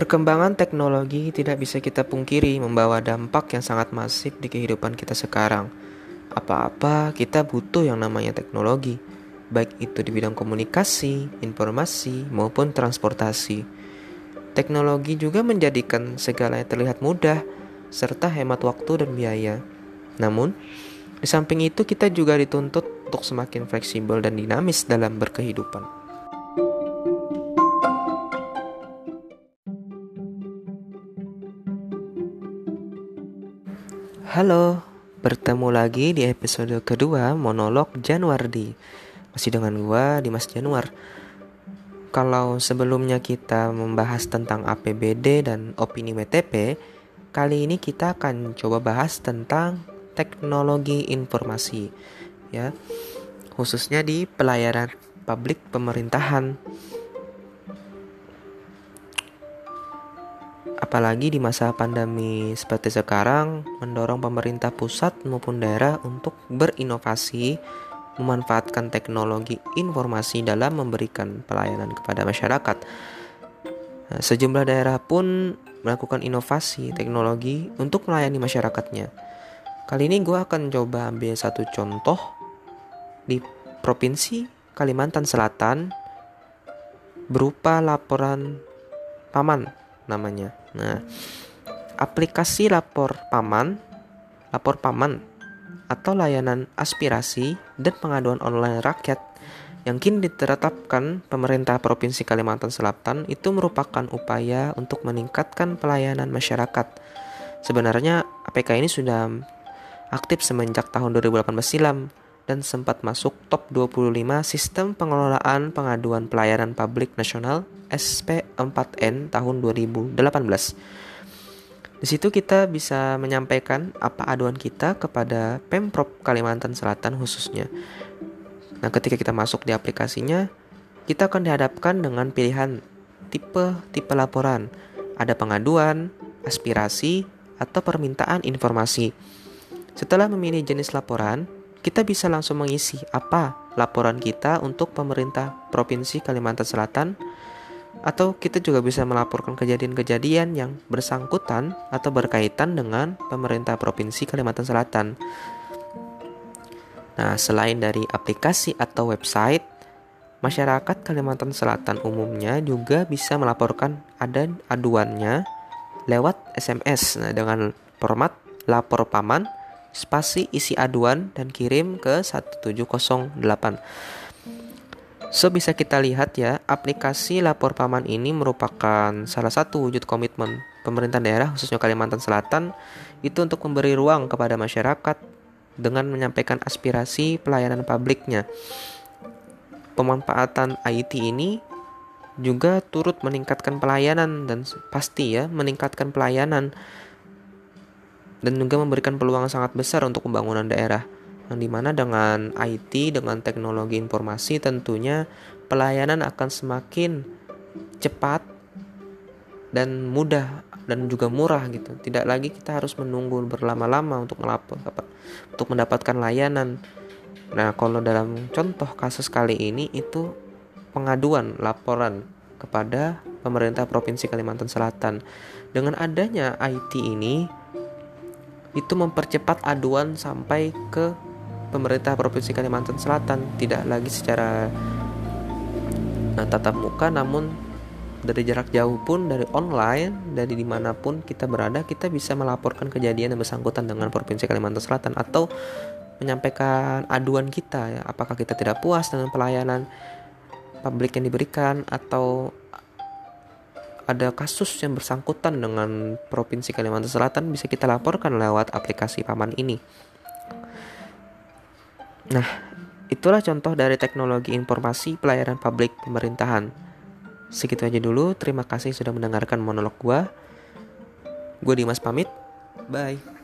Perkembangan teknologi tidak bisa kita pungkiri membawa dampak yang sangat masif di kehidupan kita sekarang. Apa-apa kita butuh yang namanya teknologi, baik itu di bidang komunikasi, informasi, maupun transportasi. Teknologi juga menjadikan segalanya terlihat mudah, serta hemat waktu dan biaya. Namun, di samping itu kita juga dituntut untuk semakin fleksibel dan dinamis dalam berkehidupan. Halo, bertemu lagi di episode kedua monolog Januardi. Masih dengan gua Dimas Januar. Kalau sebelumnya kita membahas tentang APBD dan opini WTP, kali ini kita akan coba bahas tentang teknologi informasi ya. Khususnya di pelayanan publik pemerintahan. Apalagi di masa pandemi seperti sekarang, mendorong pemerintah pusat maupun daerah untuk berinovasi, memanfaatkan teknologi informasi dalam memberikan pelayanan kepada masyarakat. Nah, sejumlah daerah pun melakukan inovasi teknologi untuk melayani masyarakatnya. Kali ini gue akan coba ambil satu contoh di Provinsi Kalimantan Selatan berupa laporan paman namanya. Nah, aplikasi lapor paman, lapor paman atau layanan aspirasi dan pengaduan online rakyat yang kini ditetapkan pemerintah Provinsi Kalimantan Selatan itu merupakan upaya untuk meningkatkan pelayanan masyarakat. Sebenarnya APK ini sudah aktif semenjak tahun 2018 silam dan sempat masuk top 25 sistem pengelolaan pengaduan pelayanan publik nasional SP4N tahun 2018. Di situ kita bisa menyampaikan apa aduan kita kepada Pemprov Kalimantan Selatan khususnya. Nah, ketika kita masuk di aplikasinya, kita akan dihadapkan dengan pilihan tipe-tipe laporan. Ada pengaduan, aspirasi, atau permintaan informasi. Setelah memilih jenis laporan, kita bisa langsung mengisi apa laporan kita untuk pemerintah Provinsi Kalimantan Selatan atau kita juga bisa melaporkan kejadian-kejadian yang bersangkutan atau berkaitan dengan pemerintah Provinsi Kalimantan Selatan. Nah, selain dari aplikasi atau website, masyarakat Kalimantan Selatan umumnya juga bisa melaporkan ada aduannya lewat SMS nah, dengan format lapor paman spasi isi aduan dan kirim ke 1708. So bisa kita lihat ya, aplikasi lapor paman ini merupakan salah satu wujud komitmen pemerintah daerah khususnya Kalimantan Selatan itu untuk memberi ruang kepada masyarakat dengan menyampaikan aspirasi pelayanan publiknya. Pemanfaatan IT ini juga turut meningkatkan pelayanan dan pasti ya meningkatkan pelayanan dan juga memberikan peluang sangat besar untuk pembangunan daerah yang di mana dengan IT dengan teknologi informasi tentunya pelayanan akan semakin cepat dan mudah dan juga murah gitu. Tidak lagi kita harus menunggu berlama-lama untuk melapor untuk mendapatkan layanan. Nah kalau dalam contoh kasus kali ini itu pengaduan laporan kepada pemerintah provinsi Kalimantan Selatan. Dengan adanya IT ini itu mempercepat aduan sampai ke pemerintah provinsi Kalimantan Selatan tidak lagi secara nah, tatap muka namun dari jarak jauh pun dari online dari di mana pun kita berada kita bisa melaporkan kejadian yang bersangkutan dengan provinsi Kalimantan Selatan atau menyampaikan aduan kita ya apakah kita tidak puas dengan pelayanan publik yang diberikan atau ada kasus yang bersangkutan dengan Provinsi Kalimantan Selatan bisa kita laporkan lewat aplikasi Paman ini. Nah, itulah contoh dari teknologi informasi pelayanan publik pemerintahan. Segitu aja dulu, terima kasih sudah mendengarkan monolog gua. Gue Dimas pamit, bye.